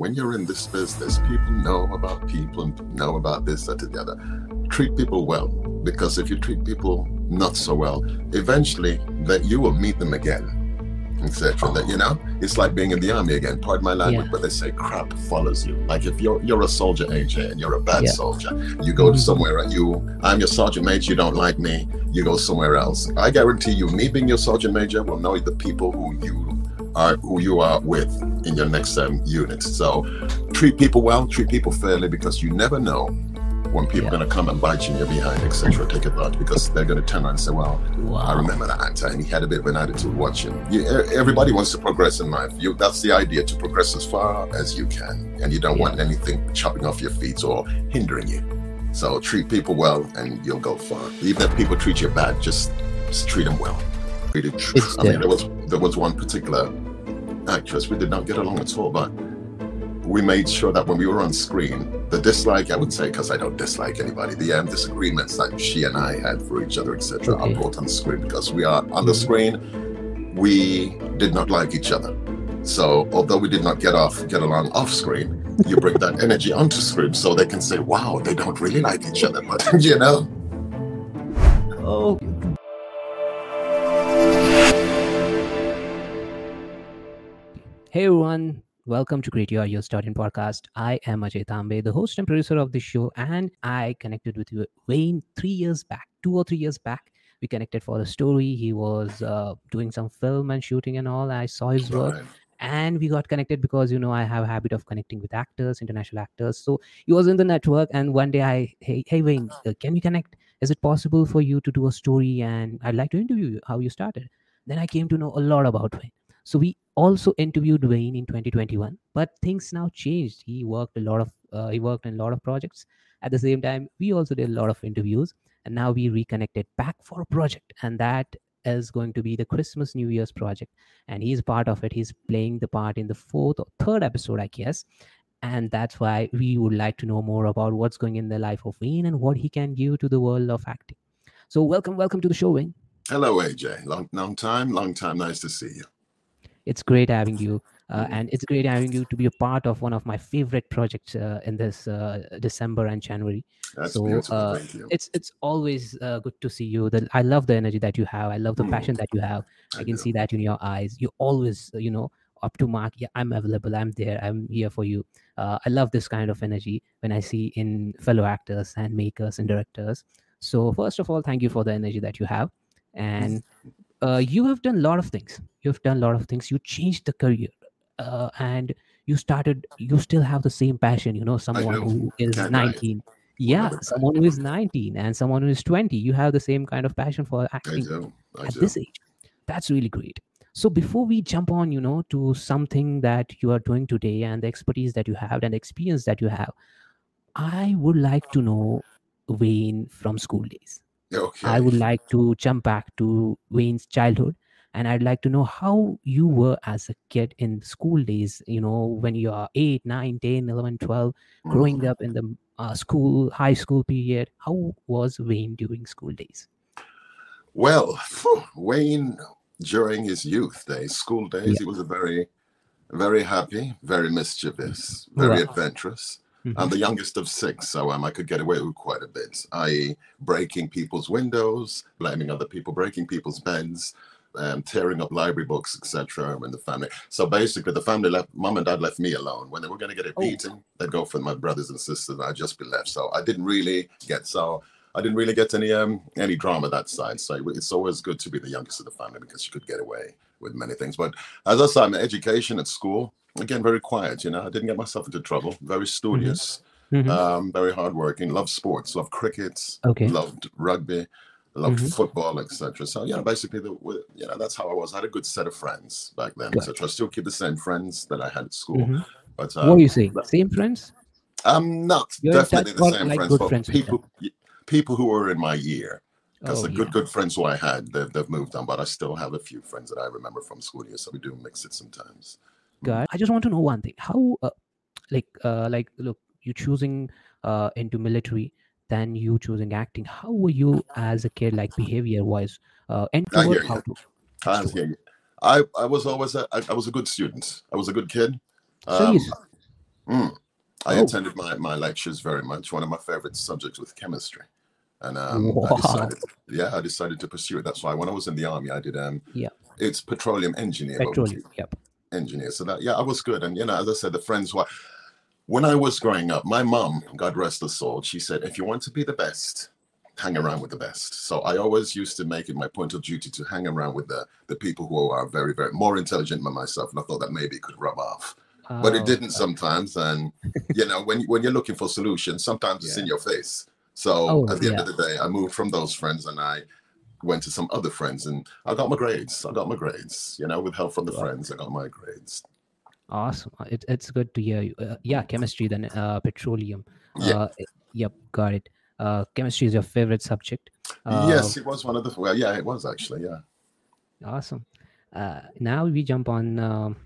when you're in this business, people know about people and know about this, that, and the other. Treat people well, because if you treat people not so well, eventually that you will meet them again etc. That you know, it's like being in the army again. Pardon my language, yeah. but they say crap follows you. Like if you're you're a soldier, AJ, and you're a bad yeah. soldier, you go to mm-hmm. somewhere. You, I'm your sergeant major. You don't like me. You go somewhere else. I guarantee you, me being your sergeant major will know the people who you are, who you are with in your next um, unit. So treat people well, treat people fairly, because you never know when people yeah. are going to come and bite you in your behind, etc. Take advantage because they're going to turn around and say, "Well, wow. I remember that actor, and he had a bit of an attitude watching." You, everybody wants to progress in life. You, that's the idea to progress as far as you can, and you don't yeah. want anything chopping off your feet or hindering you. So treat people well, and you'll go far. Even if people treat you bad, just, just treat them well. Really, I mean, there was there was one particular actress we did not get along at all, but we made sure that when we were on screen, the dislike, I would say, because I don't dislike anybody, the um, disagreements that she and I had for each other, etc., okay. are brought on screen because we are on the mm-hmm. screen, we did not like each other. So although we did not get off, get along off screen, you bring that energy onto screen so they can say, "Wow, they don't really like each other," but you know. Oh. Hey everyone, Welcome to Create Your Your Starting podcast. I am Ajay Tambe, the host and producer of the show, and I connected with Wayne three years back, two or three years back. We connected for the story. He was uh, doing some film and shooting and all. I saw his work. And we got connected because you know I have a habit of connecting with actors, international actors. So he was in the network, and one day I, hey, hey Wayne, uh, can we connect? Is it possible for you to do a story? And I'd like to interview you. How you started? Then I came to know a lot about Wayne. So we also interviewed Wayne in 2021, but things now changed. He worked a lot of uh, he worked in a lot of projects. At the same time, we also did a lot of interviews, and now we reconnected back for a project, and that is going to be the Christmas New Year's project, and he's part of it. He's playing the part in the fourth or third episode, I guess. And that's why we would like to know more about what's going in the life of Wayne and what he can give to the world of acting. So, welcome, welcome to the show, Wayne. Hello, AJ. Long, long time, long time. Nice to see you it's great having you uh, mm-hmm. and it's great having you to be a part of one of my favorite projects uh, in this uh, December and January. That's so uh, it's it's always uh, good to see you. The, I love the energy that you have. I love the mm. passion that you have. I, I can see that in your eyes. You always, you know, up to mark. Yeah, I'm available. I'm there. I'm here for you. Uh, I love this kind of energy when I see in fellow actors and makers and directors. So first of all, thank you for the energy that you have, and uh, you have done a lot of things. You've done a lot of things. You changed the career uh, and you started you still have the same passion you know someone who is 19 yeah someone who is 19 and someone who is 20 you have the same kind of passion for acting I do. I at do. this age. That's really great. So before we jump on you know to something that you are doing today and the expertise that you have and experience that you have i would like to know wayne from school days Okay. I would like to jump back to Wayne's childhood and I'd like to know how you were as a kid in school days, you know, when you are 8, 9, 10, 11, 12, growing Mhm. up in the uh, school, high school period. How was Wayne during school days? Well, Wayne, during his youth days, school days, Yeah. he was a very, very happy, very mischievous, very Wow. adventurous. Mhm. I'm the youngest of six, so um, I could get away with quite a bit, i.e., breaking people's windows, blaming other people, breaking people's beds, um, tearing up library books, etc. And the family. So basically, the family left. Mom and dad left me alone. When they were going to get a Oh. beating, they'd go for my brothers and sisters, and I'd just be left. So I didn't really get so. I didn't really get any um any drama that side. So it's always good to be the youngest of the family because you could get away with many things. But as I said, my education at school again very quiet. You know, I didn't get myself into trouble. Very studious, Mhm. um, very hardworking. Loved sports. Loved cricket. Okay. Loved rugby. Loved Mhm. football, etc. So you know, basically, the you know that's how I was. I had a good set of friends back then, etc. I still keep the same friends that I had at school. Mhm. But What are um, you saying? but Same friends? I'm not You're definitely the same like friends, but friends people people who were in my year. Because Oh, the good yeah. good friends who I had, they've, they've moved on, but I still have a few friends that I remember from school years. So we do mix it sometimes. God, I just want to know one thing. How, uh, like, uh, like, look, you choosing uh into military, then you choosing acting. How were you as a kid, like behavior wise? Uh, I introvert, you. how to I extrovert? I, I was always a, I, I was a good student. I was a good kid. Um? Mm. I Oh. attended my, my lectures very much. One of my favorite subjects was chemistry. And um, Wow. I decided, yeah, I decided to pursue it. That's why when I was in the army, I did, um, Yeah. it's petroleum engineer. but Petroleum. Yep. Engineer. So that yeah, I was good. And you know, as I said, the friends were when I was growing up, my mom, God rest her soul, she said, if you want to be the best, hang around with the best. So I always used to make it my point of duty to hang around with the the people who are very, very more intelligent than myself. And I thought that maybe it could rub off. But it Oh, didn't sometimes. And you know, when when you're looking for solutions, sometimes it's in your face. So Oh, at the end of the day, I moved from those friends and I went to some other friends and I got my grades. I got my grades. You know, with help from the Wow. friends, I got my grades. Awesome. It, it's good to hear you. Uh, yeah, chemistry, then uh, petroleum. Yeah. Uh, yep, got it. Uh, chemistry is your favorite subject. Uh, yes, it was one of the. Well, yeah, it was actually. Yeah. Awesome. Uh, now we jump on um,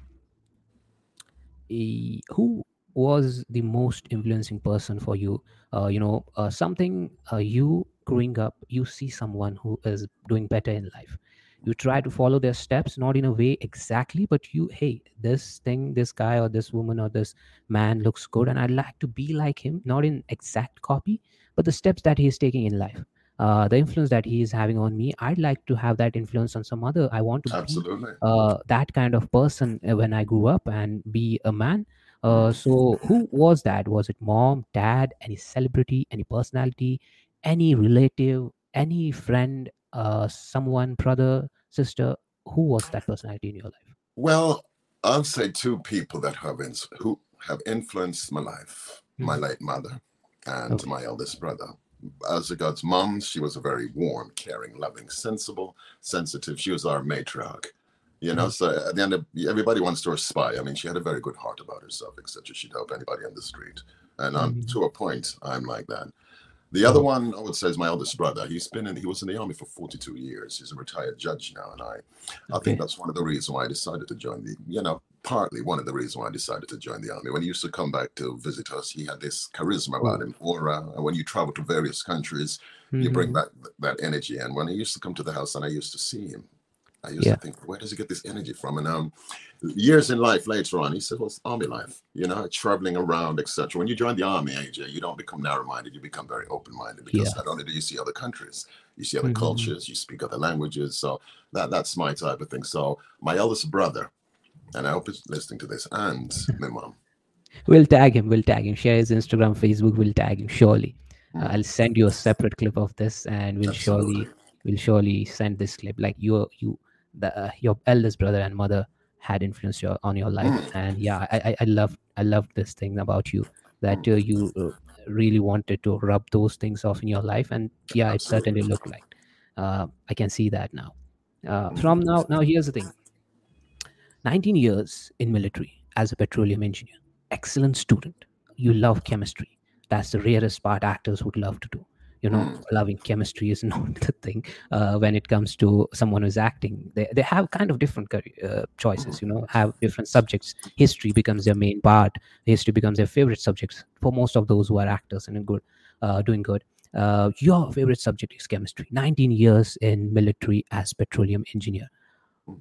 a, who was the most influencing person for you? Uh, you know, uh, something uh, you growing up, you see someone who is doing better in life. You try to follow their steps, not in a way exactly, but you, hey, this thing, this guy or this woman or this man looks good, and I'd like to be like him, not in exact copy, but the steps that he is taking in life. Uh, the influence that he is having on me, I'd like to have that influence on some other. I want to be Absolutely. uh, that kind of person uh, when I grew up and be a man. Uh, so who was that? Was it mom, dad, any celebrity, any personality, any relative, any friend, uh, someone, brother, sister? Who was that personality in your life? Well, I'll say two people that have ins- who have influenced my life: my Mhm. late mother and Okay. my eldest brother. As regards mom, she was a very warm, caring, loving, sensible, sensitive. She was our matriarch. You know, Mhm. so at the end of everybody wants to aspire. I mean, she had a very good heart about herself, etc. She'd help anybody on the street, and um, Mhm. to a point, I'm like that. The other Oh. one I would say is my eldest brother. He's been in he was in the army for 42 years. He's a retired judge now, and I I think that's one of the reasons why I decided to join the you know partly one of the reasons why I decided to join the army. When he used to come back to visit us, he had this charisma about Oh. him, aura. And when you travel to various countries, you bring Mhm. back that energy. And when he used to come to the house and I used to see him, I used Yeah. to think, where does he get this energy from? And um, years in life later on, he said, well, it's army life, you know, traveling around, etc. When you join the army, AJ, you don't become narrow-minded, you become very open-minded because Yeah. not only do you see other countries, you see other Mhm. cultures, you speak other languages. So that that's my type of thing. So my eldest brother, and I hope he's listening to this, and my mom. We'll tag him. We'll tag him. Share his Instagram, Facebook. We'll tag him surely. Uh. I'll send you a separate clip of this, and we'll surely we'll surely send this clip. Like you, you, the uh, your eldest brother and mother had influence your on your life, Mm. and yeah, I I, love I love this thing about you that uh, you uh, really wanted to rub those things off in your life, and yeah, it certainly looked like. Uh, I can see that now. Uh, Mm. from now, now here's the thing. 19 years in military as a petroleum engineer excellent student you love chemistry that's the rarest part actors would love to do you know Mm. loving chemistry is not the thing uh, when it comes to someone who's acting. They, they have kind of different uh, choices you know have different subjects. History becomes their main part. History becomes their favorite subjects for most of those who are actors and good uh, doing good. Uh, your favorite subject is chemistry. 19 years in military as petroleum engineer.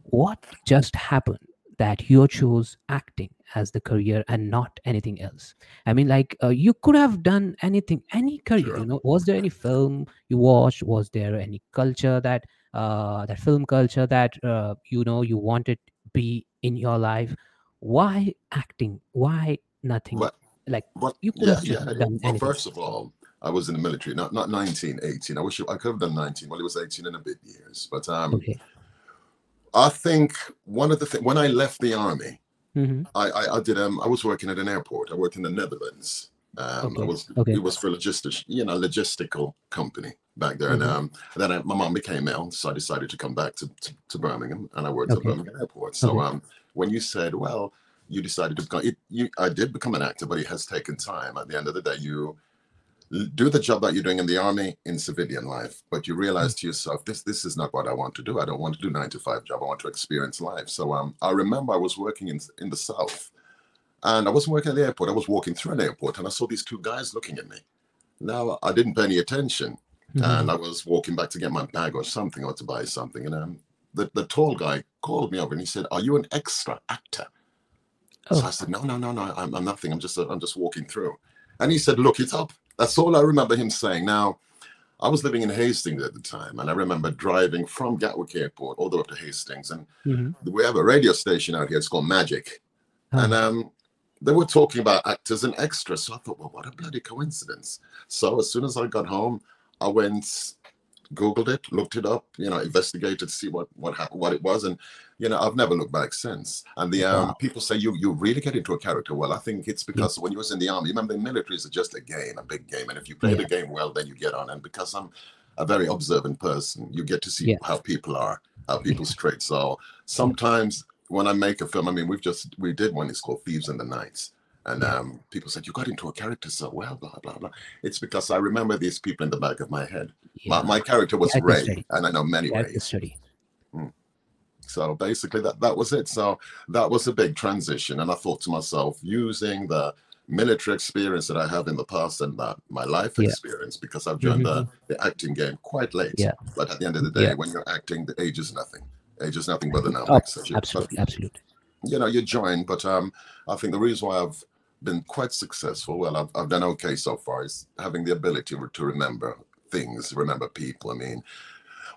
What just happened that you chose acting as the career and not anything else i mean like uh, you could have done anything any career Sure. you know was there any film you watched was there any culture that uh that film culture that uh, you know you wanted to be in your life why acting why nothing But like but you could yeah, have yeah. yeah. done Well, anything first of all, I was in the military, not not 19, 18. I wish I could have done 19. Well, it was 18 and a bit years. But um, okay I think one of the things when I left the army, hmm I, I I did um I was working at an airport. I worked in the Netherlands. Um, Okay, I was okay. it was for logistics, you know, logistical company back there. And Mhm. um, then I, my mom became ill, so I decided to come back to, to, to Birmingham, and I worked at Okay. Birmingham Airport. So um, when you said, well, you decided to become, it, you, I did become an actor, but it has taken time. At the end of the day, you do the job that you're doing in the army in civilian life, but you realize to yourself, this this is not what I want to do. I don't want to do nine to five job. I want to experience life. So um, I remember I was working in in the south, and I wasn't working at the airport. I was walking through an airport, and I saw these two guys looking at me. Now I didn't pay any attention, and Mhm. I was walking back to get my bag or something, or to buy something, and um, the the tall guy called me over and he said, "Are you an extra actor?" Oh. So I said, no, no, no, no, I'm, I'm nothing. I'm just, I'm just walking through. And he said, look it up. That's all I remember him saying. Now, I was living in Hastings at the time, and I remember driving from Gatwick Airport all the way up to Hastings. And mm-hmm. we have a radio station out here. It's called Magic, huh. and um, they were talking about actors and extras. So I thought, well, what a bloody coincidence. So as soon as I got home, I went Googled it, looked it up, you know, investigated to see what what what it was, and you know, I've never looked back since. And the um, wow. people say you you really get into a character well. I think it's because yeah. when you was in the army, remember the military is just a game, a big game, and if you play yeah. the game well, then you get on. And because I'm a very observant person, you get to see yeah. how people are, how people's traits. So sometimes when I make a film, I mean, we've just we did one. It's called Thieves in the Nights and um, people said, You got into a character so well, blah, blah, blah. It's because I remember these people in the back of my head. My, my, character was Ray, and I know many ways. So basically, that, that was it. So that was a big transition. And I thought to myself, using the military experience that I have in the past and that my life yeah. experience, because I've joined mm-hmm. the, the acting game quite late. Yeah. But at the end of the day, yeah. when you're acting, the age is nothing. Age is nothing but the number. Oh, absolutely, absolutely. You know, you join, but um, I think the reason why I've been quite successful. Well, I've, I've done okay so far. Is having the ability to remember things, remember people. I mean,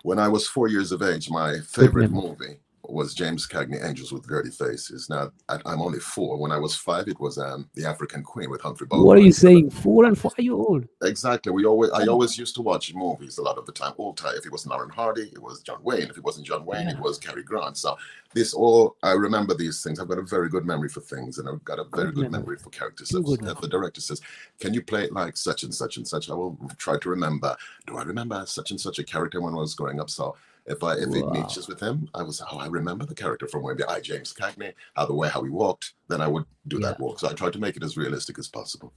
when I was four years of age, my favorite movie was James Cagney, Angels with Dirty Faces. Now I, am only four. When I was five, it was um, The African Queen with Humphrey Bogart. What are you saying? Four and five year old? Exactly. We always I always used to watch movies a lot of the time. All time. If it wasn't Laurel Hardy, it was John Wayne. If it wasn't John Wayne, yeah. it was Cary Grant. So this all I remember these things. I've got a very good memory for things, and I've got a very good, good memory for characters. So if the director says, "Can you play it like such and such and such?" I will try to remember. Do I remember such and such a character when I was growing up? So if I if wow. it matches with him, I was oh I remember the character from when I James Cagney, how the way how he walked, then I would do yeah. that walk. So I tried to make it as realistic as possible.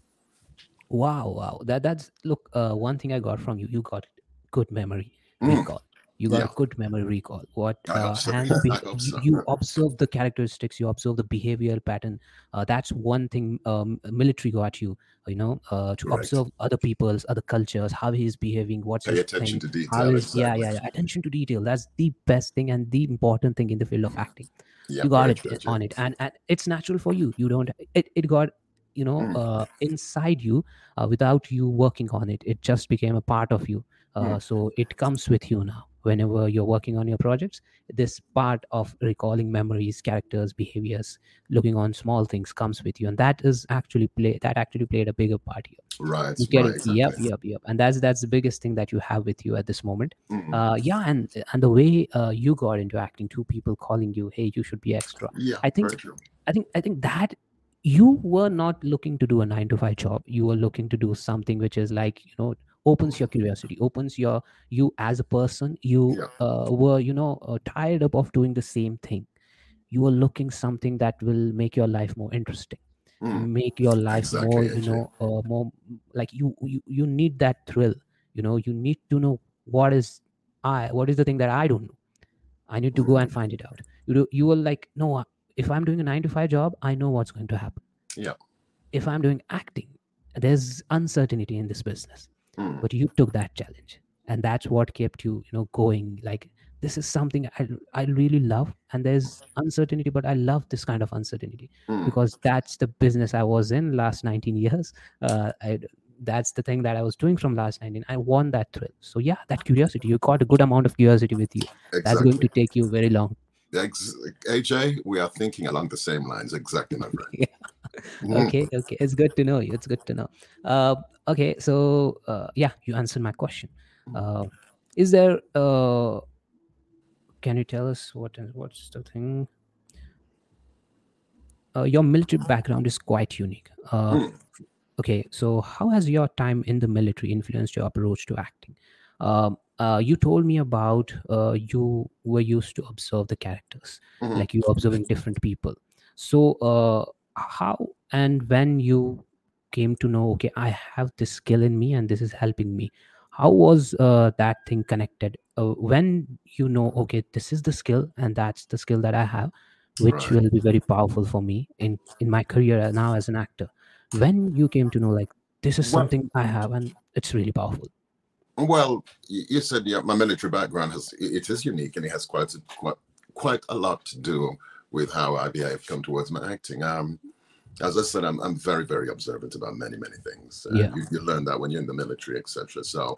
Wow, wow. That that's look, uh, one thing I got from you, you got good memory mm. You got yeah. a good memory recall. What uh, and be- so. you observe the characteristics, you observe the behavioral pattern. Uh, that's one thing um, military got you you know uh, to observe other people's other cultures how he's behaving what's Pay his attention thing, to detail exactly. yeah yeah yeah attention to detail that's the best thing and the important thing in the field of acting yeah, you got it true, on it and, and it's natural for you you don't it, it got you know mm. uh, inside you uh, without you working on it it just became a part of you uh, mm. so it comes with you now whenever you're working on your projects this part of recalling memories characters behaviors looking on small things comes with you. And that is actually play that actually played a bigger part here. Right you get right, it exactly. yep yep. Yep and that's that's the biggest thing that you have with you at this moment. Mm-hmm. uh yeah and and the way uh, you got into acting two people calling you hey you should be extra. Yeah i think i think i think that you were not looking to do a nine to five job. You were looking to do something which is like you know opens your curiosity opens your you as a person you yeah. uh, were you know uh, tired up of doing the same thing. You are looking something that will make your life more interesting mm. make your life exactly, more you know uh, more like you, you you need that thrill you know you need to know what is i what is the thing that i don't know. I need to go and mm. find it out. You do, you will like no if i'm doing a 9 to 5 job i know what's going to happen. Yeah. If i'm doing acting there's uncertainty in this business mm. but you took that challenge and that's what kept you you know going like this is something I, I really love and there's uncertainty but i love this kind of uncertainty mm. because that's the business i was in last 19 years uh, I, that's the thing that i was doing from last 19 i want that thrill so yeah that curiosity you got a good amount of curiosity with you exactly. that's going to take you very long aj we are thinking along the same lines exactly my friend yeah. Mm. okay okay. It's good to know you. It's good to know. Uh, okay so uh, yeah you answered my question. Uh, is there uh, can you tell us what what's the thing? Uh, your military background is quite unique. Uh, mm. okay so how has your time in the military influenced your approach to acting? Um, uh, you told me about uh, you were used to observe the characters. Mm-hmm. like you observing different people. So uh, how and when you came to know okay i have this skill in me and this is helping me. How was uh, that thing connected? Uh, when you know okay this is the skill and that's the skill that i have which right. will be very powerful for me in in my career now as an actor. When you came to know like this is well, something i have and it's really powerful. Well you said yeah my military background has it is unique and it has quite a, quite quite a lot to do with how I behave come towards my acting. Um, as I said, I'm, I'm very, very observant about many, many things. Uh, Yeah. you, you learn that when you're in the military, etc. So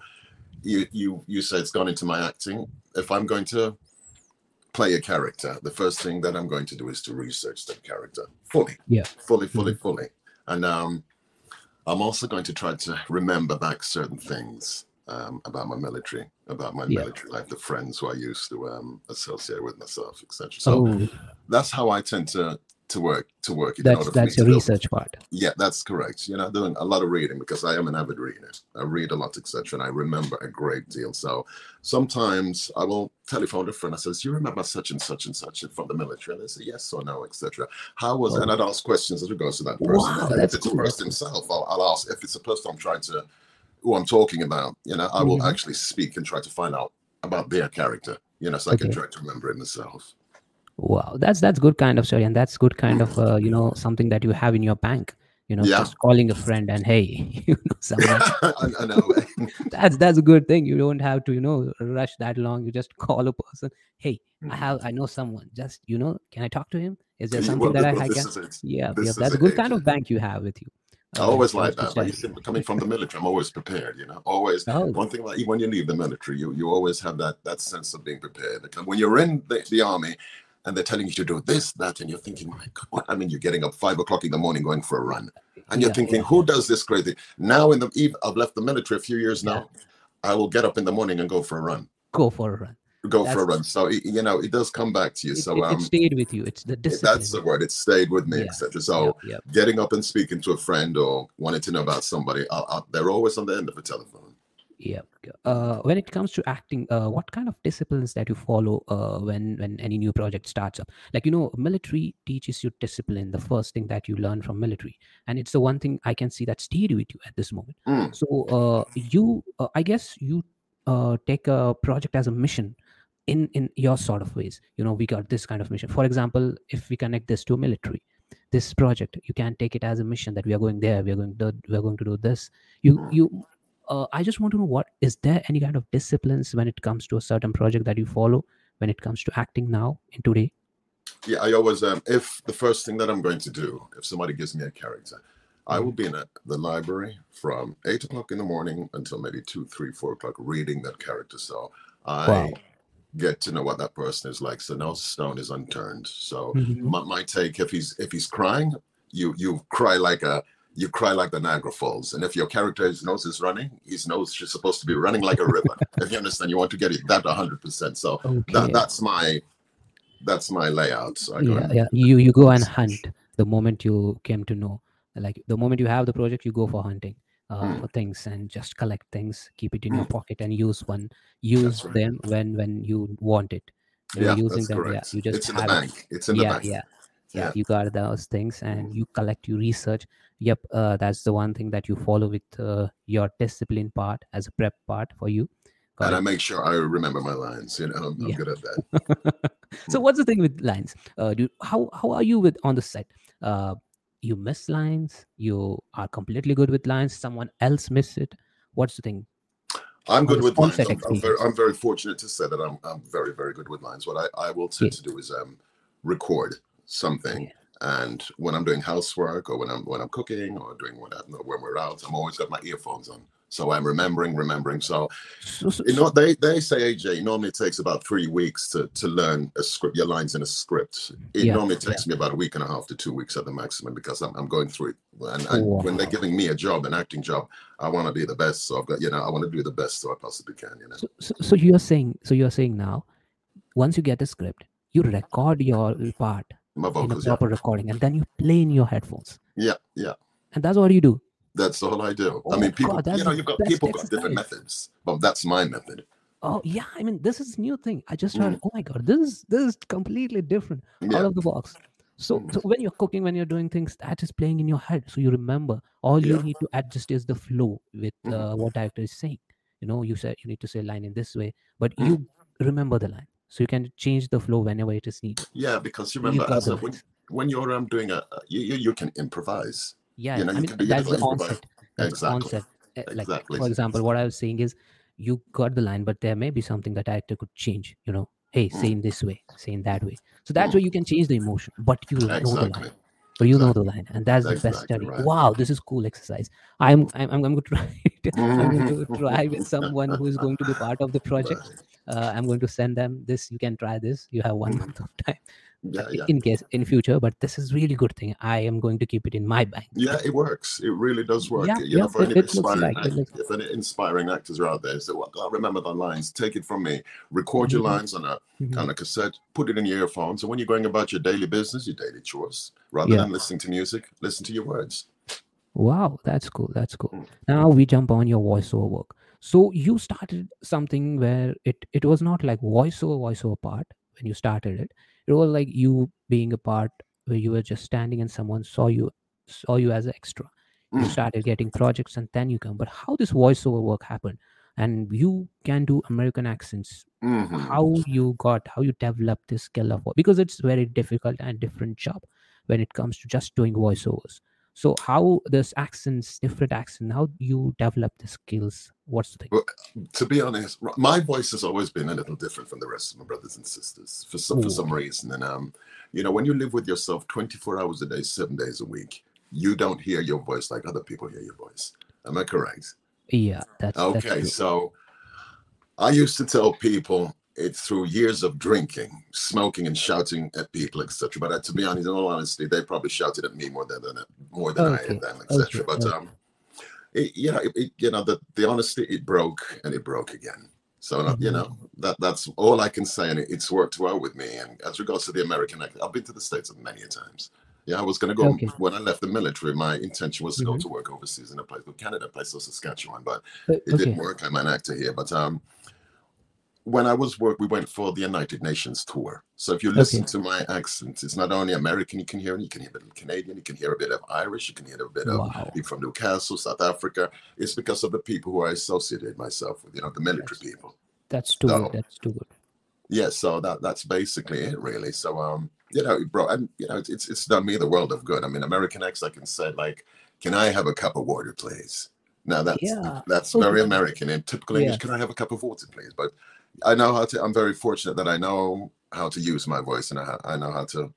you, you, you say it's gone into my acting. If I'm going to play a character, the first thing that I'm going to do is to research that character fully. Yeah. Fully, fully, fully. And um, I'm also going to try to remember back certain things um, about my military, about my Yeah. military life, the friends who I used to um, associate with myself, etc. So oh, that's how I tend to to work to work in that's order that's build- research part. yeah, that's correct. You know, doing a lot of reading because I am an avid reader. I read a lot, etc., and I remember a great deal. So sometimes I will telephone a friend. I says, "You remember such and such and such from the military?" And they say, "Yes or no, etc." How was? And I'd ask questions as regards to that person. Wow, if it's cool. a person himself, I'll, I'll ask. If it's a person I'm trying to, who I'm talking about, you know, I will Mhm. actually speak and try to find out about their character. You know, so I can try to remember it myself. Wow, that's that's good kind of story, and that's good kind of uh, you know something that you have in your bank. You know, Yeah. just calling a friend and hey, you know, someone I, I know. that's that's a good thing. You don't have to you know rush that long. You just call a person. Hey, I Mhm. have I know someone. Just you know, can I talk to him? Is there Well, something that I well, this can? Yeah, yeah, that's a good kind of bank you have with you. I always oh, like that. But you studying. see, coming from the military, I'm always prepared. You know, always. Oh, One thing about even when you leave the military, you you always have that that sense of being prepared. When you're in the, the army and they're telling you to do this, that, and you're thinking, my God, I mean, you're getting up five o'clock in the morning going for a run, and you're Yeah, thinking, yeah. who does this crazy? Now in the eve, I've left the military a few years Yeah. now. I will get up in the morning and go for a run. go for a run. Go for a run. So it- you know, it does come back to you. It, So it, it um, stayed with you. It's the discipline. that's the word. It stayed with me, Yeah, etc. So yeah, getting up and speaking to a friend or wanting to know about somebody, I, I, they're always on the end of a telephone. yeah. Uh, when it comes to acting, uh, what kind of disciplines that you follow uh, when when any new project starts up? Like you know, military teaches you discipline. The first thing that you learn from military, and it's the one thing I can see that stayed with you at this moment. Mm. So uh, you, uh, I guess you uh, take a project as a mission in in your sort of ways. You know, we got this kind of mission. For example, if we connect this to military, this project, you can take it as a mission that we are going there. We are going to we are going to do this. You Mm. you. Uh, I just want to know what is there any kind of disciplines when it comes to a certain project that you follow when it comes to acting now in today? Yeah, I always um if the first thing that I'm going to do, if somebody gives me a character, I Mm-hmm. will be in a, the library from eight o'clock in the morning until maybe two, three, four o'clock reading that character. So I Wow. Get to know what that person is like. So no stone is unturned. So Mhm. my, my take if he's if he's crying, you you cry like a you cry like the Niagara Falls. And if your character's nose is running, his nose is supposed to be running like a river. if you understand, you want to get it that hundred percent. So Okay. that, that's my that's my layout. So I go yeah, and- yeah. You you go and hunt the moment you came to know. Like the moment you have the project, you go for hunting uh, Mm. for things and just collect things, keep it in your Mm. pocket, and use one. Use right. them when when you want it. You know, yeah, using that's them, correct. yeah. You just it's in the have it. It's in the yeah, bank. yeah, yeah, Yeah. You got those things, and you collect, you research. Yep, uh, that's the one thing that you follow with uh, your discipline part as a prep part for you. Got And it. I make sure I remember my lines. You know, I'm, I'm good at that. so what's the thing with lines uh do how how are you with on the set uh you miss lines you are completely good with lines someone else miss it what's the thing I'm good with lines. I'm, I'm, very. I'm very fortunate to say that I'm, I'm very, very good with lines. What I, I will tend Yeah. to do is um, record something. And when I'm doing housework or when I'm when I'm cooking or doing whatever, when we're out, I'm always got my earphones on. So I'm remembering, remembering. So you know, they, they say AJ normally it takes about three weeks to, to learn a script, your lines in a script. It Yeah, normally takes me about a week and a half to two weeks at the maximum because I'm, I'm going through it. And, and when they're giving me a job, an acting job, I want to be the best. So I've got, you know, I want to do the best so I possibly can, you know. so, so, so you're saying so you're saying now once you get the script you record your part My in a vocals, yeah. proper recording and then you play in your headphones Yeah, yeah. and that's what you do That's all I do. I Oh, mean, people, God, you know, you've got people got different methods, but that's my method. oh yeah i mean this is new thing i just heard Mm. oh my god this is this is completely different out of the box. So, Mm. so when you're cooking, when you're doing things, that is playing in your head, so you remember. All you need to adjust is the flow with Mhm. uh, what director is saying. You know, you said you need to say line in this way, but Mm. you remember the line, so you can change the flow whenever it is needed. yeah. Because you You remember, when, when you're um, doing a, a- you, you you can improvise. Yeah, you know, I mean that's the onset. That's Exactly. onset. Uh, Like Exactly. for example, what I was saying is, you got the line, but there may be something that actor could change. You know, hey Mm. say in this way say in that way so that's where you can change the emotion but you know the line but you know the line and that's the best Exactly study right. wow this is cool exercise i'm i'm, I'm going to try it i'm going to try with someone who is going to be part of the project uh, i'm going to send them this you can try this you have one Mhm. month of time Yeah, yeah. in case in future but this is really good thing i am going to keep it in my bank Yeah, it works. It really does work. Yeah, you know, for it- any it inspiring, like- act- if any inspiring actors are out there, say, well, God, remember the lines. Take it from me. Record your Mhm. lines on a Mhm. on a cassette. Put it in your earphones, and when you're going about your daily business, your daily chores, rather Yeah. than listening to music, listen to your words. Wow, that's cool. That's cool. Mm. Now we jump on your voiceover work. So you started something where it it was not like voiceover voiceover part when you started it. It was like you being a part where you were just standing and someone saw you saw you as an extra. You Mm. started getting projects and then you come. But how this voiceover work happened and you can do American accents. Mhm. How you got how you developed this skill of because it's very difficult and different job when it comes to just doing voiceovers. So how this accents, different accent, how you develop the skills? What's the thing? Well, To be honest, my voice has always been a little different from the rest of my brothers and sisters for some, for some reason. And um, you know, when you live with yourself 24 hours a day, seven days a week, you don't hear your voice like other people hear your voice. Am I correct? Yeah, that's that's Okay, true. so I used to tell people it's through years of drinking, smoking, and shouting at people, etc. But uh, to be honest, in all honesty, they probably shouted at me more than, than more than I Okay, at them, okay, etc. But okay. um, it, you know, it, it, you know, the the honesty, it broke and it broke again. So uh, you Mhm. know that that's all I can say, and it, it's worked well with me. And as regards to the American, act, I've been to the states many a times. Yeah, I was going to go Okay. when I left the military. My intention was to go Mhm. to work overseas in a place called Canada, a place called Saskatchewan, but Uh, it okay. didn't work. I'm an actor here, but um, when I was work, we went for the United Nations tour. So if you listen Okay. to my accent, it's not only American you can hear, you can hear a bit of Canadian, you can hear a bit of Irish, you can hear a bit of Wow. people from Newcastle, South Africa. It's because of the people who I associated myself with, you know, the military That's people. that's too So good. That's too good. yeah, so that that's basically it, really. So um, you know, bro, and you know, it's it's done me the world of good. I mean, American X, I can say like, can I have a cup of water, please? Now that's Yeah. that's very American. In typical English, Yeah. can I have a cup of water, please? But I know how to. I'm very fortunate that I know how to use my voice and I, I know how to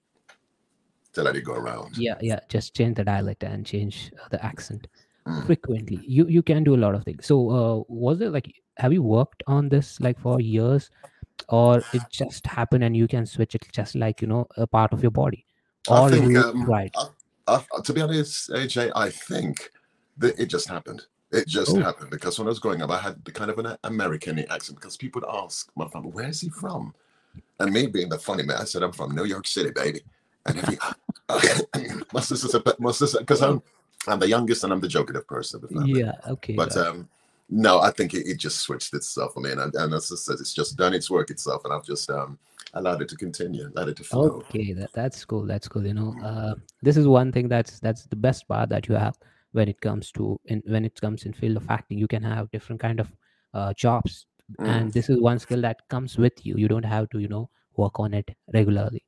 to let it go around. Yeah, yeah. Just change the dialect and change uh, the accent Mm. frequently. You you can do a lot of things. So uh, was it like have you worked on this like for years, or it just happened and you can switch it just like you know a part of your body, I think, um, tried? I, I, to be honest, AJ, I think that it just happened. It just Oh. happened because when I was growing up, I had the kind of an American accent because people would ask my family, "Where's he from?" And me being the funny man, I said, "I'm from New York City, baby." And every, my sister said, my sister," because I'm I'm the youngest and I'm the jokative person of the family. Yeah. Okay. But it. um, no, I think it, it just switched itself. I mean, and, and as I said, it's just done its work itself, and I've just um allowed it to continue, allowed it to flow. Okay, that, that's cool. That's cool. You know, uh, this is one thing that's that's the best part that you have when it comes to in when it comes in field of acting. You can have different kind of uh, jobs, Mm, and this is one skill that comes with you. You don't have to you know work on it regularly.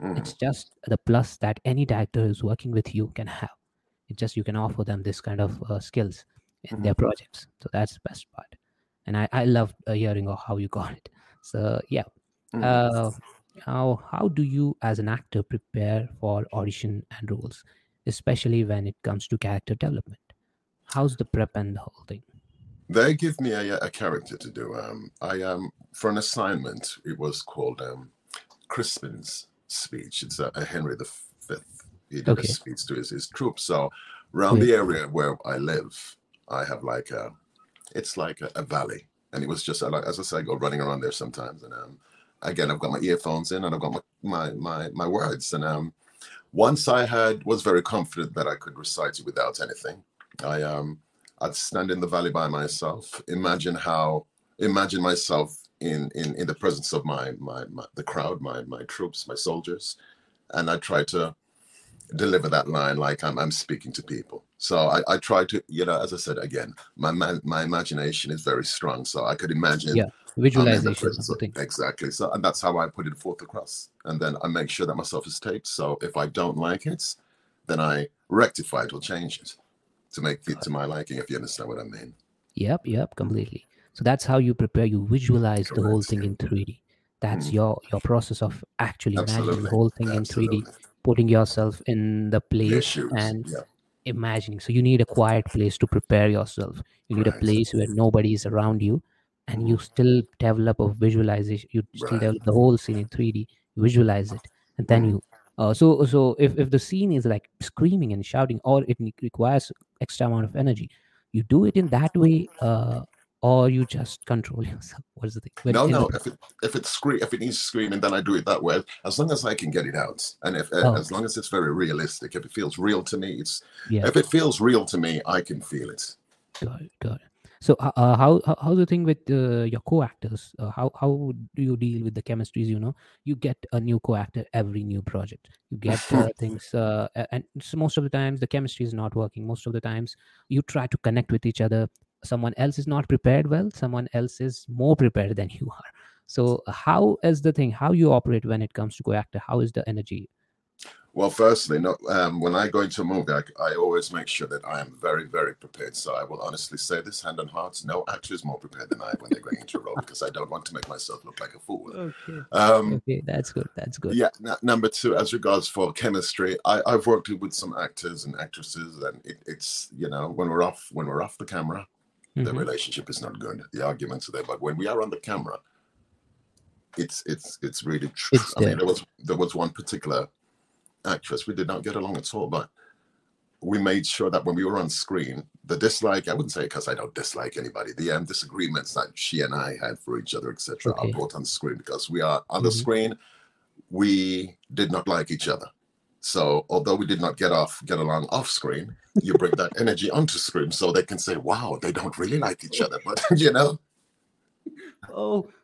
mm. It's just the plus that any director who's working with you can have. It's just you can offer them this kind of uh, skills in their projects. So that's the best part. And I I love uh, hearing of how you got it. So yeah. Mm. Uh, how how do you as an actor prepare for audition and roles, especially when it comes to character development? How's the prep and the whole thing? They give me a, a character to do. Um, I um for an assignment. It was called um, Crispin's speech. It's a, a Henry the Fifth. He did Okay. a speech to his, his troops. So around Yeah. the area where I live, I have like a, it's like a, a valley, and it was just like as I say, I go running around there sometimes, and um, again I've got my earphones in and I've got my my my, my words, and um, once I had was very confident that I could recite it without anything. I um I'd stand in the valley by myself. Imagine how imagine myself in in in the presence of my my, my the crowd, my my troops, my soldiers, and I try to deliver that line like I'm I'm speaking to people. So I, I try to, you know, as I said again, my man, my imagination is very strong. So I could imagine Yeah, Visualization the of exactly. So and that's how I put it forth across. And then I make sure that myself is taped. So if I don't like it, then I rectify it or change it to make it to my liking, if you understand what I mean. Yep, yep, completely. So that's how you prepare. You visualize the whole thing in 3D. that's Mm. your your process of actually imagining the whole thing in 3d putting yourself in the place and Yeah. imagining so you need a quiet place to prepare yourself you need a place where nobody is around you and you still develop a visualization you still Right. develop the whole scene in 3d you visualize it and then you uh, so so if, if the scene is like screaming and shouting or it requires extra amount of energy you do it in that way uh, or you just control yourself what's the thing when No, in the no. If it if it's scream if it needs screaming, then I do it that way. As long as I can get it out, and if Oh. as long as it's very realistic, if it feels real to me, it's yeah if it feels real to me, I can feel it. Got it, got it. So, uh, how how how's the thing with uh, your co-actors? Uh, how how do you deal with the chemistries? You know, you get a new co-actor every new project. You get uh, things, uh, and so most of the times the chemistry is not working. Most of the times you try to connect with each other. Someone else is not prepared well. Someone else is more prepared than you are. So, how is the thing? How you operate when it comes to co-actor? How is the energy? Well, firstly, no, um, when I go into a movie, I, I always make sure that I am very, very prepared. So I will honestly say this, hand on heart, no actor is more prepared than I when they're going into a role because I don't want to make myself look like a fool. Okay. Um, Okay, that's good. That's good. yeah. n- number two, as regards for chemistry, I, I've worked with some actors and actresses, and it, it's you know when we're off when we're off the camera, the Mhm. relationship is not good. The arguments are there, but when we are on the camera, it's it's it's really true. It's I mean, there was there was one particular actress we did not get along at all, but we made sure that when we were on screen, the dislike I wouldn't say because I don't dislike anybody. The um, disagreements that she and I had for each other, etc., Okay. are brought on screen because we are on the Mhm. screen. We did not like each other. So although we did not get off get along off screen, you bring that energy onto screen so they can say, "Wow, they don't really like each other." But you know, Oh, sh-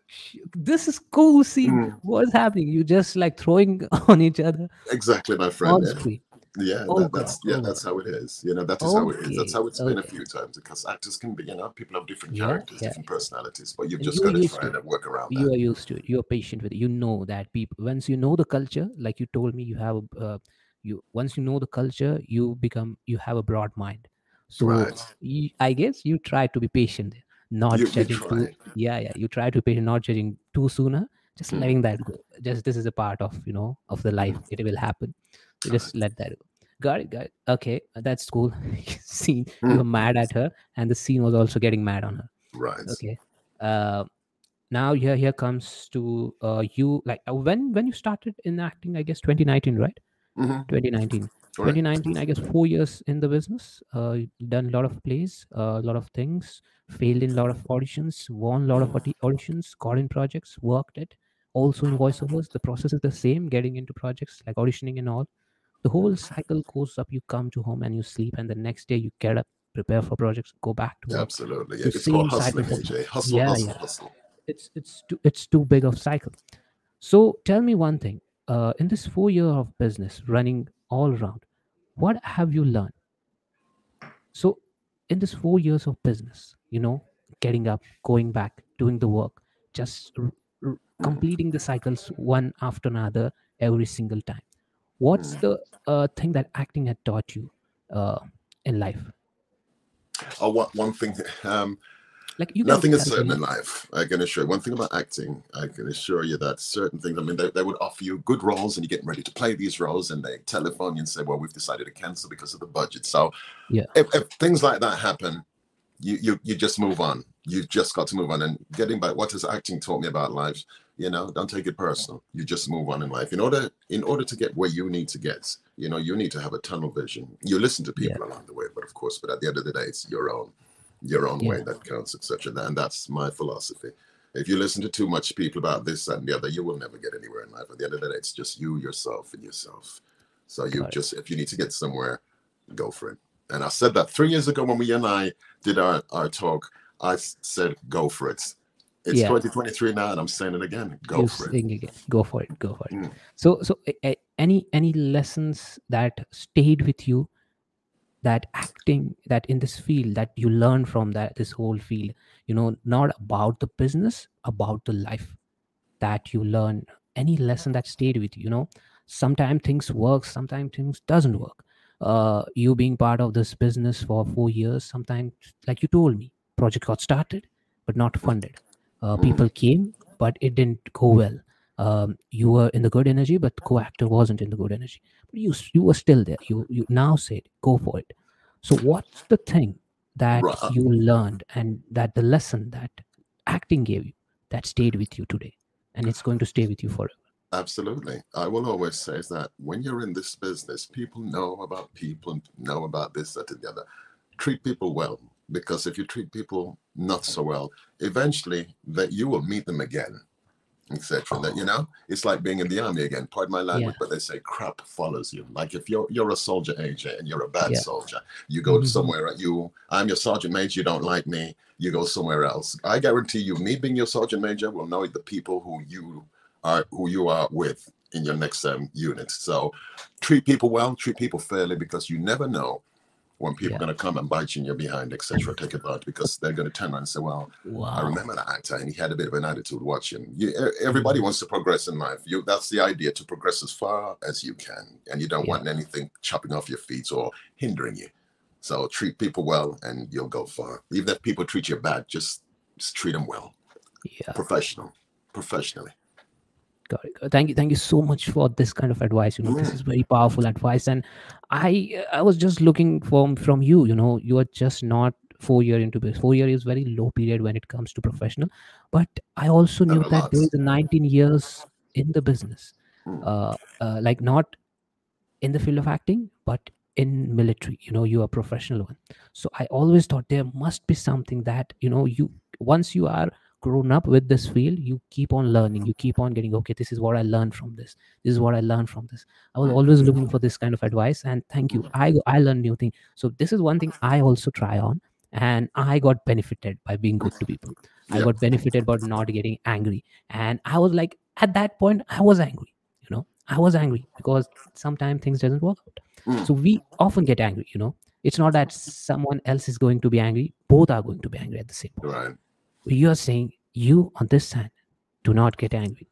this is cool scene. Mm. What's happening? You just like throwing on each other exactly, my friend. on yeah. screen. Yeah, Oh, that, that's yeah, Oh, that's how it is. You know, that is how it is. That's how it's been a few times because actors can be, you know, people have different Yeah, characters, yeah. different personalities, but you've And just got to try to and work around You that. are used to it. You're patient with it. You know that people. Once you know the culture, like you told me, you have uh, you. Once you know the culture, you become you have a broad mind. So Right. you, I guess you try to be patient, not You, you judging too. Yeah, yeah. You try to be not judging too sooner. Just Mm. letting that go. Just this is a part of you know of the life. It will happen. So just let that go. Got it, got it. Okay, that's cool. Scene. You Mm. were mad at her, and the scene was also getting mad on her. Right. Okay. Uh, now here here comes to uh, you like uh, when when you started in acting. I guess 2019, right? hmm 2019. Correct. 2019. I guess four years in the business. Uh, done a lot of plays, a lot of things. Failed in a lot of auditions. Won a lot of audi- auditions. Got in projects. Worked it. Also in voiceovers, the process is the same. Getting into projects like auditioning and all the whole cycle goes up you come to home and you sleep and the next day you get up prepare for projects go back to work Absolutely. Yeah. The It's called hustling, AJ. Hustle, Yeah, hustle, yeah. hustle. it's it's too it's too big of cycle so tell me one thing uh, in this four year of business running all around what have you learned so in this four years of business you know getting up going back doing the work just r- r- completing the cycles one after another every single time what's Mm. the uh, thing that acting had taught you uh, in life Oh, one, one thing, um, like you nothing is certain in life. I can assure you. One thing about acting, I can assure you that certain things, I mean, they, they would offer you good roles and you're getting ready to play these roles and they telephone you and say, well, we've decided to cancel because of the budget. So Yeah. if, if things like that happen, you, you, you just move on. You've just got to move on. And getting back, what has acting taught me about life? You know, don't take it personal. You just move on in life. In order, in order to get where you need to get, you know, you need to have a tunnel vision. You listen to Yeah. people along the way, but of course, but at the end of the day, it's your own your own way that counts, etc. And that's my philosophy. If you listen to too much people about this and the other, you will never get anywhere in life. At the end of the day, it's just you, yourself, and yourself. So you it. just, if you need to get somewhere, go for it. And I said that three years ago when we and I did our, our talk, I said, go for it. It's Yeah. 2023 now, and I'm saying it again. Go you for it. again go for it go for it Mm. so so any any lessons that stayed with you that acting that in this field that you learn from that this whole field you know not about the business about the life that you learn any lesson that stayed with you you know. Sometimes things work sometimes things doesn't work. Uh you being part of this business for four years sometimes like you told me project got started but not funded. Uh, Mm. people came but it didn't go well. Um, you were in the good energy but co-actor wasn't in the good energy you you were still there you you now said go for it so what's the thing that Right. you learned and that the lesson that acting gave you that stayed with you today and it's going to stay with you forever Absolutely. I will always say is that when you're in this business, people know about people and know about this, that, and the other. Treat people well because if you treat people not so well, eventually that you will meet them again, etc. That you know, it's like being in the army again. Pardon my language, but they say crap follows you. Like if you're you're a soldier, AJ, and you're a bad Yeah. soldier, you go Mhm. somewhere. You, I'm your sergeant major. You don't like me. You go somewhere else. I guarantee you, me being your sergeant major will know the people who you are who you are with in your next um, unit. So treat people well, treat people fairly, because you never know when people Yeah. are going to come and bite you in your behind, etc. Take advantage because they're going to turn around and say, "Well, I remember that actor, and he had a bit of an attitude. watching." You, everybody wants to progress in life. You, that's the idea to progress as far as you can, and you don't Yeah. want anything chopping off your feet or hindering you. So treat people well, and you'll go far. Even if people treat you bad, just, just treat them well, yeah professional, professionally. Got it. Thank you. Thank you so much for this kind of advice. You know, this is very powerful advice, and I I was just looking from from you. You know, you are just not four year into this. Four year is very low period when it comes to professional, but I also knew that there lost. is a 19 years in the business, Mm. uh, uh, like not in the field of acting, but in military. You know, you are a professional one. So I always thought there must be something that you know you once you are grown up with this field you keep on learning. You keep on getting okay this is what i learned from this. This is what i learned from this. I was always looking for this kind of advice and thank you. I i learned new thing. So this is one thing i also try on and i got benefited by being good to people. I got benefited by not getting angry. And i was like at that point i was angry you know? I was angry because sometimes things doesn't work out. Mm. so we often get angry you know? It's not that someone else is going to be angry. Both are going to be angry at the same point. Right. You are saying you on this side do not get angry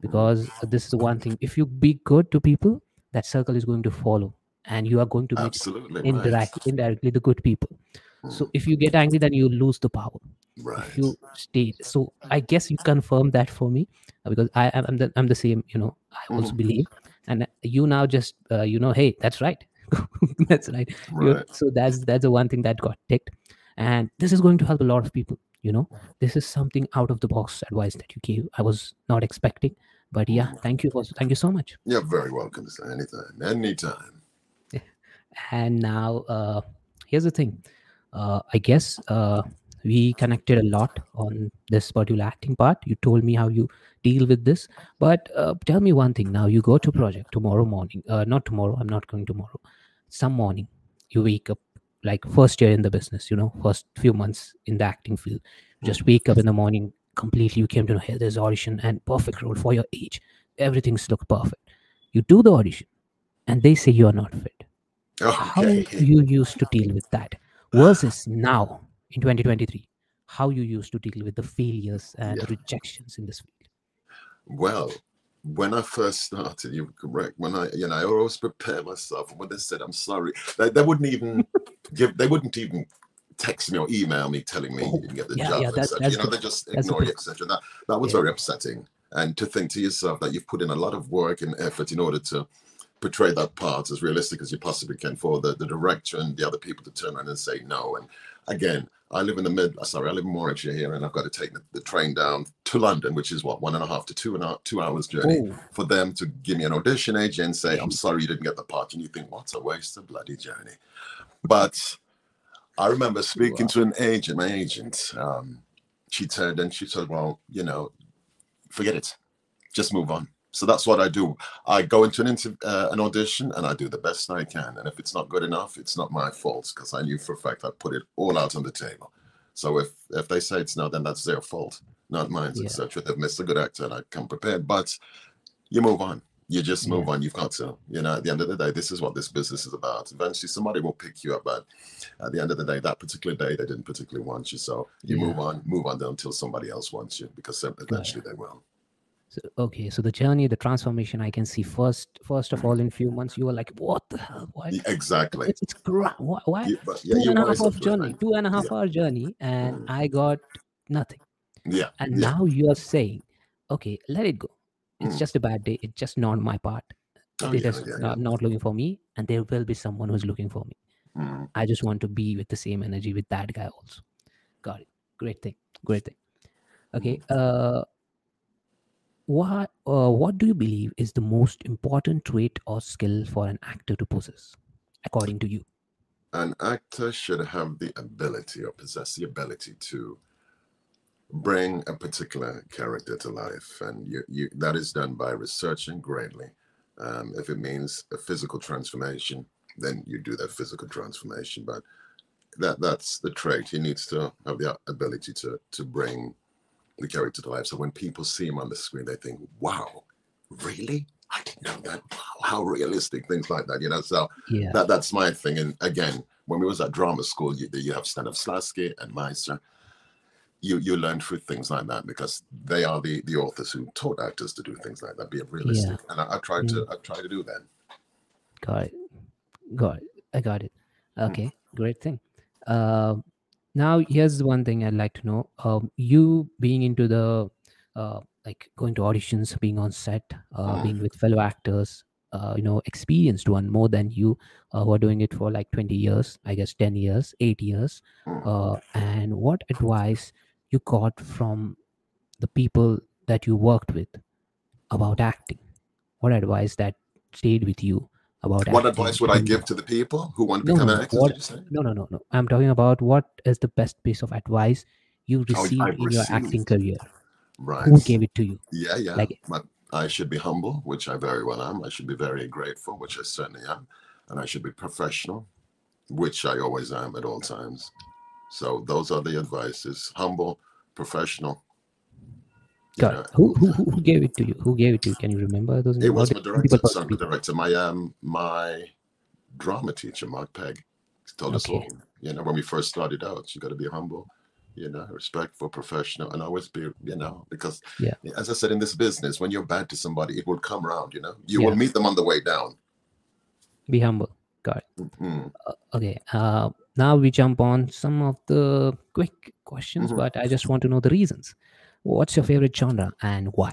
because this is the one thing if you be good to people that circle is going to follow and you are going to meet Absolutely. Right. indirectly indirectly the good people so Mm. if you get angry then you lose the power Right. if you stay so i guess you confirm that for me uh, because i am I'm the, I'm the same you know i also Mhm. believe and you now just uh, you know hey that's right that's right Right. so that's that's the one thing that got ticked and this is going to help a lot of people you know this is something out of the box advice that you gave. I was not expecting but yeah thank you for thank you so much. You're very welcome, sir. Anytime. Anytime. and now uh here's the thing. Uh i guess uh we connected a lot on this particular acting part. You told me how you deal with this. But uh, tell me one thing. Now you go to project tomorrow morning uh, not tomorrow i'm not going tomorrow. Some morning you wake up like first year in the business you know first few months in the acting field. Just mm-hmm. wake up in the morning completely you came to know hey there's audition and perfect role for your age. Everything's look perfect. You do the audition and they say you are not fit. Oh, how you used to deal with that versus now in 2023 how you used to deal with the failures and Yeah. rejections in this field? Well, when I first started, you're correct. When I, you know, I always prepare myself. When they said I'm sorry, they, they wouldn't even give. They wouldn't even text me or email me telling me you didn't get the Yeah, job, yeah, etc. You know, they just ignore you, etc. That that was Yeah. very upsetting. And to think to yourself that you've put in a lot of work and effort in order to portray that part as realistic as you possibly can for the, the director and the other people to turn around and say no. And again, I live in the mid. Sorry, I live in Warwickshire here, and I've got to take the, the train down to London, which is what one and a half to two and a, two hours journey oh for them to give me an audition agent and say, I'm sorry you didn't get the part. And you think, what a waste of bloody journey. But I remember speaking Wow. to an agent, my agent. Um, she turned and she said, Well, you know, forget it, just move on. So that's what I do. I go into an inter- uh, an audition and I do the best I can. And if it's not good enough, it's not my fault because I knew for a fact I put it all out on the table. So if if they say it's no, then that's their fault, not mine, Yeah. etc. They've missed a good actor and I come prepared. But you move on. You just move Yeah. on. You've got to. You know, at the end of the day, this is what this business is about. Eventually, somebody will pick you up, but at the end of the day, that particular day, they didn't particularly want you. So you Yeah. move on, move on until somebody else wants you, because eventually they will. So, okay so the journey the transformation i can see first first of all in few months you were like what the hell why Yeah, Exactly. it's, it's why, why? But yeah, two and a half hour journey two and a half Yeah. hour journey and Mm. i got nothing Yeah. and yeah. now you are saying okay let it go it's Mm. just a bad day. It's just not my part. Oh, They yeah, just yeah, not, not looking for me, and there will be someone who's looking for me. Mm. I just want to be with the same energy with that guy also. Got it. Great thing. Great thing. Okay. Uh, what uh, what do you believe is the most important trait or skill for an actor to possess, according to you? An actor should have the ability or possess the ability to bring a particular character to life, and you, you that is done by researching greatly. Um, if it means a physical transformation, then you do that physical transformation. But that that's the trait. He needs to have the ability to to bring the character to life. So when people see him on the screen, they think, "Wow, really? I didn't know that. Wow, how realistic!" Things like that. You know. So Yeah. that that's my thing. And again, when we was at drama school, you, you have Stanislavski and Meisner. You you learn through things like that because they are the the authors who taught actors to do things like that, be realistic. And I, I tried to I try to do that. Got it. Got it. I got it. Mm. Okay. Great thing. Uh, now here's one thing I'd like to know. Um, you being into the uh, like going to auditions, being on set, uh, Mm. being with fellow actors, uh, you know, experienced one more than you, uh, who are doing it for like 20 years, I guess 10 years, eight years. Mm. Uh, and what advice you got from the people that you worked with about acting? What advice that stayed with you about What advice would I give to the people who want to become no, an no, actor? what- Did you say? No, no, no, no. I'm talking about what is the best piece of advice you Oh, received I've in your acting career. Right. Who gave it to you? Yeah, yeah. Like- but I should be humble, which I very well am. I should be very grateful, which I certainly am. And I should be professional, which I always am at all times. So those are the advices humble, professional. You Got know. it. Who, who, who gave it to you? Who gave it to you? Can you remember those It names? Was my director, son, my director, my um my drama teacher, Mark Pegg, told us all. You know, when we first started out, you got to be humble, you know, respectful, professional, and always be, you know, because Yeah. as I said in this business, when you're bad to somebody, it will come around. You know, you Yeah. will meet them on the way down. Be humble. Got it. Mm. Okay. Uh, now we jump on some of the quick questions, Mhm. but I just want to know the reasons. What's your favorite genre and why?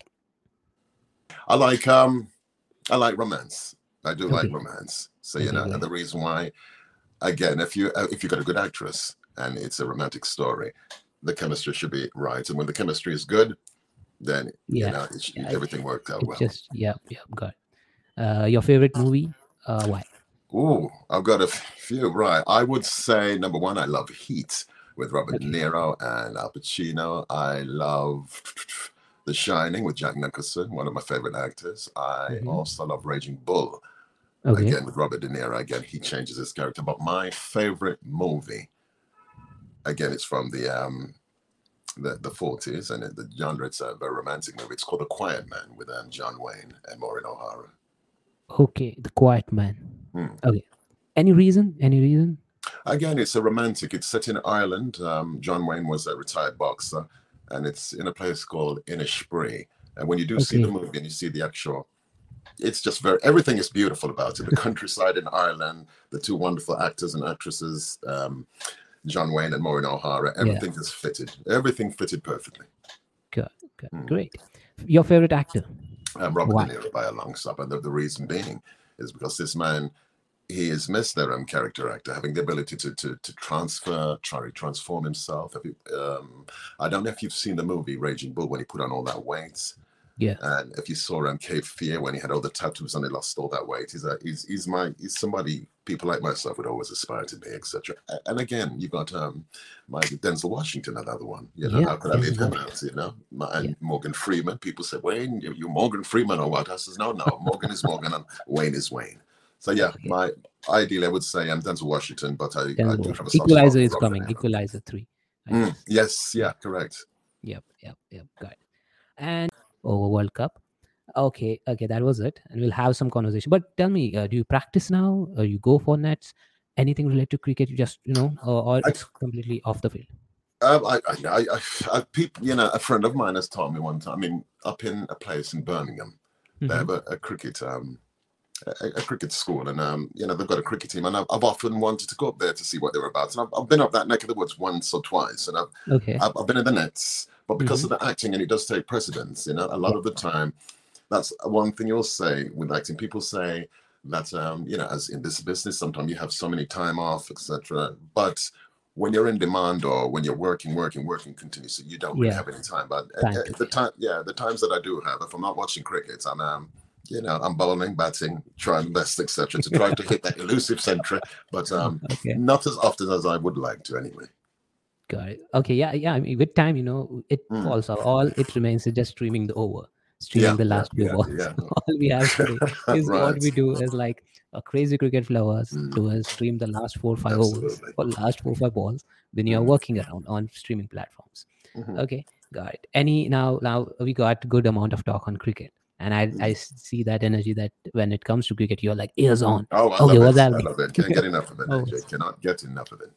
I like um, I like romance. I do like romance. So you Okay, know, and the reason why, again, if you if you got a good actress and it's a romantic story, the chemistry should be right, and when the chemistry is good, then Yeah. you know Yeah, everything works out well. just yeah, yeah, got. Uh, your favorite movie? Uh, why? Ooh, I've got a few. Right, I would say number one, I love Heat with Robert De Niro and Al Pacino. I love The Shining with Jack Nicholson, one of my favorite actors. I Mhm. also love Raging Bull. Okay. again with Robert De Niro. Again, he changes his character. But my favorite movie, again, it's from the um the the forties, and the genre it's a very romantic movie. It's called The Quiet Man with um, John Wayne and Maureen O'Hara. Okay, The Quiet Man. Hmm. Okay. Any reason? Any reason? Again, it's a romantic. It's set in Ireland. Um, John Wayne was a retired boxer, and it's in a place called Innisfree. And when you do see the movie and you see the actual, it's just very everything is beautiful about it. The countryside in Ireland, the two wonderful actors and actresses, um, John Wayne and Maureen O'Hara. Everything is fitted. Everything fitted perfectly. Good, good, Hmm. great. Your favorite actor? Um, Robert Why? De Niro by a long shot, and the, the reason being is because this man, he is Mr. Um, character actor, having the ability to to, to transfer, try to transform himself. Um, I don't know if you've seen the movie Raging Bull when he put on all that weight, Yeah. and if you saw um, Cape Fear when he had all the tattoos and he lost all that weight. He's a he's he's my he's somebody people like myself would always aspire to be, etc. And again, you've got um my Denzel Washington, another one. You know, Yeah, how could I leave him out? You know, my, and Yeah. Morgan Freeman. People say, Wayne, you, you Morgan Freeman or what? I says, no, no, Morgan is Morgan and Wayne is Wayne. So yeah, Okay. my ideally I would say I'm Denzel Washington, but I, I do have a Equalizer is coming. Equalizer three. Mm, yes, yeah, correct. Yep, yep, yep. Got it. And over World Cup. Okay, okay, that was it. And we'll have some conversation. But tell me, uh, do you practice now? Or you go for nets? Anything related to cricket? You just you know, or, or I- it's completely off the field. Um, I, I, I, I, I, people, you know, a friend of mine has told me one time. I mean, up in a place in Birmingham, they Mhm. have a, a cricket, um, a, a cricket school, and um, you know, they've got a cricket team, and I've, I've often wanted to go up there to see what they're about. And I've, I've been up that neck of the woods once or twice, and I've, Okay. I've, I've been in the nets, but because Mm-hmm. of the acting, and it does take precedence, you know, a lot of the time, that's one thing you'll say with acting. People say that um, you know, as in this business, sometimes you have so many time off, etc. But when you're in demand or when you're working, working, working continuously, you don't really Yeah. have any time. But uh, uh, the time, yeah, the times that I do have, if I'm not watching cricket, I'm um, you know, I'm bowling, batting, trying best, etc., to try to hit that elusive centre, but um, Okay. not as often as I would like to, anyway. Got it. Okay, yeah, yeah. I mean, with time, you know, it Mm. falls off. All it remains is just streaming the over, streaming Yeah, the yeah, last few yeah, balls. yeah. All we have to do is what we do is like a crazy cricket lovers Mm. do is stream the last four five overs or last four five balls when you're Mm. working around on streaming platforms. Mhm. Okay, got it. Any now now we got good amount of talk on cricket, and I Mm. I s- see that energy that when it comes to cricket, you're like ears on. Oh, I Okay, love it. that I love it. Can't get enough of it. Oh. AJ. Cannot get enough of it.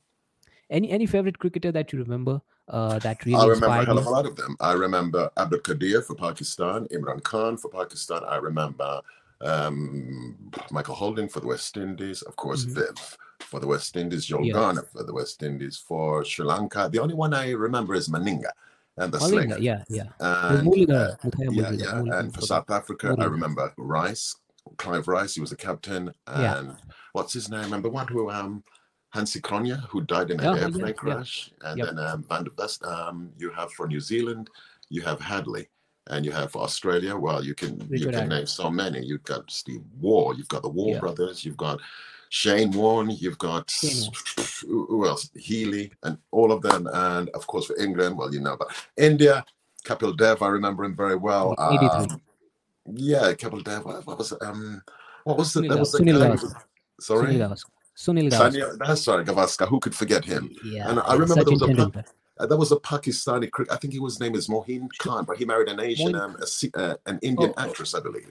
Any any favorite cricketer that you remember uh, that really I remember a hell of a lot of them. I remember Abdul Qadir for Pakistan, Imran Khan for Pakistan. I remember um, Michael Holding for the West Indies, of course, Mhm. Viv for the West Indies, Joel Yes. Garner for the West Indies, for Sri Lanka. The only one I remember is Malinga and the Malinga, Sling. yeah, yeah. And, uh, yeah, yeah. And for. South Africa, I remember Rice, Clive Rice. He was the captain. And Yeah. what's his name? Remember one who um Hansie Cronje, who died in an Oh, airplane yeah. crash, and then um, Van der Best. Um, you have for New Zealand, you have Hadlee, and you have for Australia. Well, you can you can name so many. You've got Steve Waugh, you've got the Yeah. brothers, you've got Shane Warne, you've got Shane who else? Healy, and all of them, and of course for England, well, you know, but India, Kapil Dev, I remember him very well. Um, yeah, Kapil Dev. What, was it? Um, what was it? Sunil was the Sunil who- Sorry. Sunil Gavaskar. Sunil Gavaskar. That's right, Gavaskar. Who could forget him? Yeah. And I remember there was a Tendulkar. Uh, there was a Pakistani cricket. I think his name is Mohsin Khan, but he married an Asian, um, a, uh, an Indian Oh, oh. actress, I believe.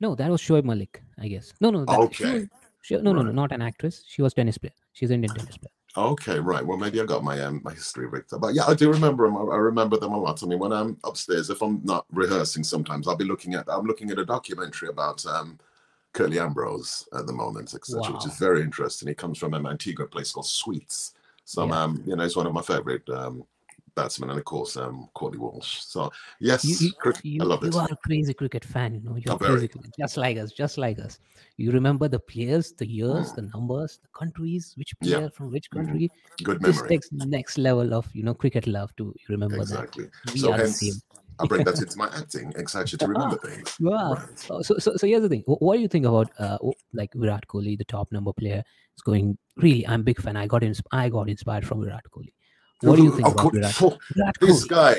No, that was Shoaib Malik, I guess. No, no. That, Okay. was, she, no, no, no, not an actress. She was tennis player. She's an Indian tennis player. Okay, right. Well, maybe I got my um, my history rigged up. But yeah, I do remember them. I I remember them a lot. I mean, when I'm upstairs, if I'm not rehearsing, sometimes I'll be looking at. I'm looking at a documentary about um, Curtly Ambrose at the moment, etc., which is very interesting. He comes from an Antigua place called Swetes. So Yeah. um, you know, it's one of my favorite um, batsmen, and of course, um, Courtney Walsh. So yes, You, you, cricket, you, I love it. you are a crazy cricket fan, you know. You're Oh, crazy, cricket, just like us, just like us. You remember the players, the years, Mm. the numbers, the countries, which Yeah. player from which Mhm. country. Good This takes next level of you know cricket love to remember Exactly. that. We So are the hence, same. I bring that into my acting, exactly to remember things. Wow. Right. Uh, So, so, so here's the thing. Wh- What do you think about uh, like Virat Kohli, the top number player, is going? Really, I'm a big fan. I got insp- I got inspired from Virat Kohli. What do you think Of about course, Virat? Virat This Kohli. guy,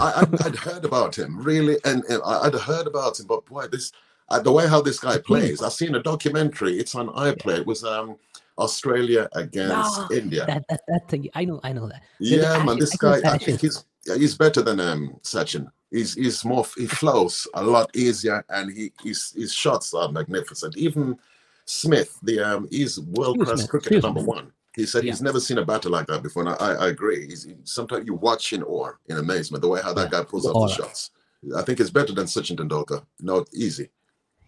I, I'd, I'd heard about him really, and, and I- I'd heard about him, but boy, this uh, the way how this guy plays. I've seen a documentary. It's on iPlay. It was um Australia against Ah, India. that that that thing. I know, I know that. the yeah, man, action- this I guy. I think he's yeah, he's better than um Sachin. He's he's more he flows a lot easier, and he his his shots are magnificent. Even Smith, the um, he's world class Smith, cricketer number one. He said he's Yeah. never seen a battle like that before. And I, I agree. He's sometimes you watch in awe, in amazement, the way how that Yeah, guy pulls off the shots. I think it's better than Sachin Tendulkar. No, easy.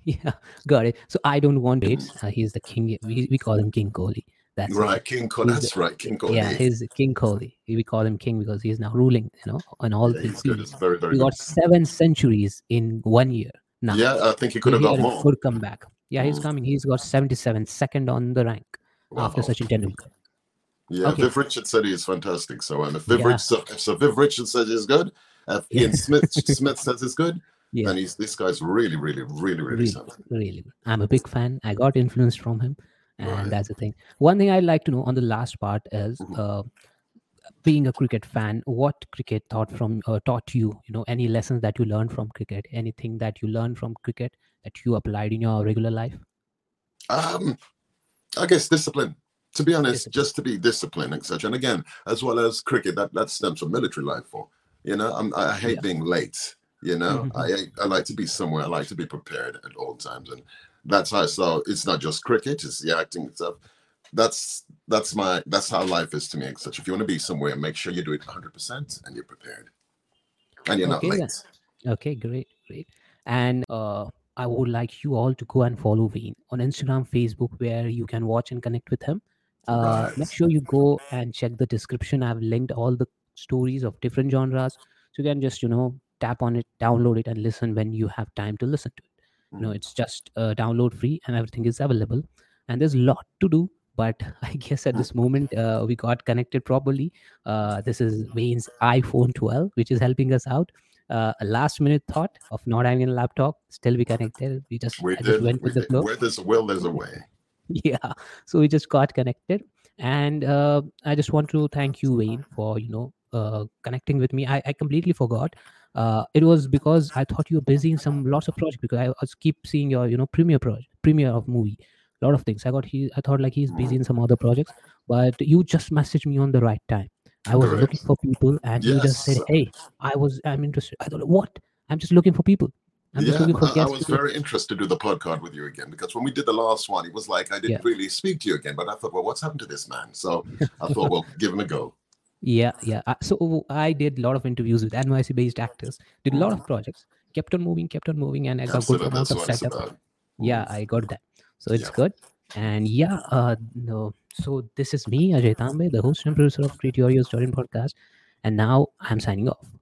Yeah, got it. So I don't want it. Uh, he's the king. We, we call him King Kohli. That's it. Right, King Kohli. That's right, King Kohli. Yeah, he's King Kohli. We call him King because he's now ruling. You know, on all Yeah, the he's good. series. Very, very good. got seven centuries in one year. Now, Yeah, I think he could have got more. good comeback. Yeah, he's Mm. coming. He's got 77, second on the rank after Wow. Sachin Tendulkar. Yeah, Okay. Viv Richards said he's fantastic. So um, if Viv Yeah. Richards, so, if so Viv Richards says he's good, if Yeah. Ian Smith Smith says he's good, Yeah. then he's this guy's really, really, really, really really, something. really good. I'm a big fan. I got influenced from him, and Right. that's the thing. One thing I'd like to know on the last part is, Mhm. uh, being a cricket fan, what cricket taught from uh, taught you? You know, any lessons that you learned from cricket? Anything that you learned from cricket that you applied in your regular life? Um, I guess discipline. To be honest, just to be disciplined, etc. And again, as well as cricket, that that stems from military life. For you know, I'm, I hate Yeah. being late. You know, Mhm. I I like to be somewhere. I like to be prepared at all times, and that's how. So it's not just cricket; it's the acting stuff. That's that's my that's how life is to me. Such If you want to be somewhere, make sure you do it 100 percent and you're prepared, and you're Okay, not late. Okay, great, great. And uh, I would like you all to go and follow Wayne on Instagram, Facebook, where you can watch and connect with him. Uh, Right. Make sure you go and check the description. I've linked all the stories of different genres, so you can just you know tap on it, download it, and listen when you have time to listen to it. You know, Mm. it's just uh, download free and everything is available. And there's a lot to do, but I guess at this moment uh, we got connected properly. Uh, this is Wayne's iPhone 12, which is helping us out. Uh, a last minute thought of not having a laptop, still we connected. We just, We I just went We with the flow. Where there's a will, there's a way. yeah. So we just got connected. And uh, i just want to thank you wayne for you know uh, connecting with me. I, I completely forgot. Uh, it was because i thought you were busy in some lots of projects because i was keep seeing your you know premiere project premiere of movie. A lot of things. I got he i thought like he's busy in some other projects but you just messaged me on the right time i was Correct. looking for people and you just said hey i was i'm interested i thought what i'm just looking for people i'm just yeah, looking for I, I was do- very interested to do the podcast with you again because when we did the last one, it was like I didn't Yeah. really speak to you again. But I thought, well, what's happened to this man? So I thought, well, give him a go. Yeah, yeah. Uh, So I did a lot of interviews with NYC based actors, did a lot of projects, kept on moving, kept on moving, and I got good Absolutely, amount of setup. Yeah, I got that. So it's Yeah. good. And yeah, uh, no. So this is me, Ajay Tambe, the host and producer of Create Your Story podcast. And now I'm signing off.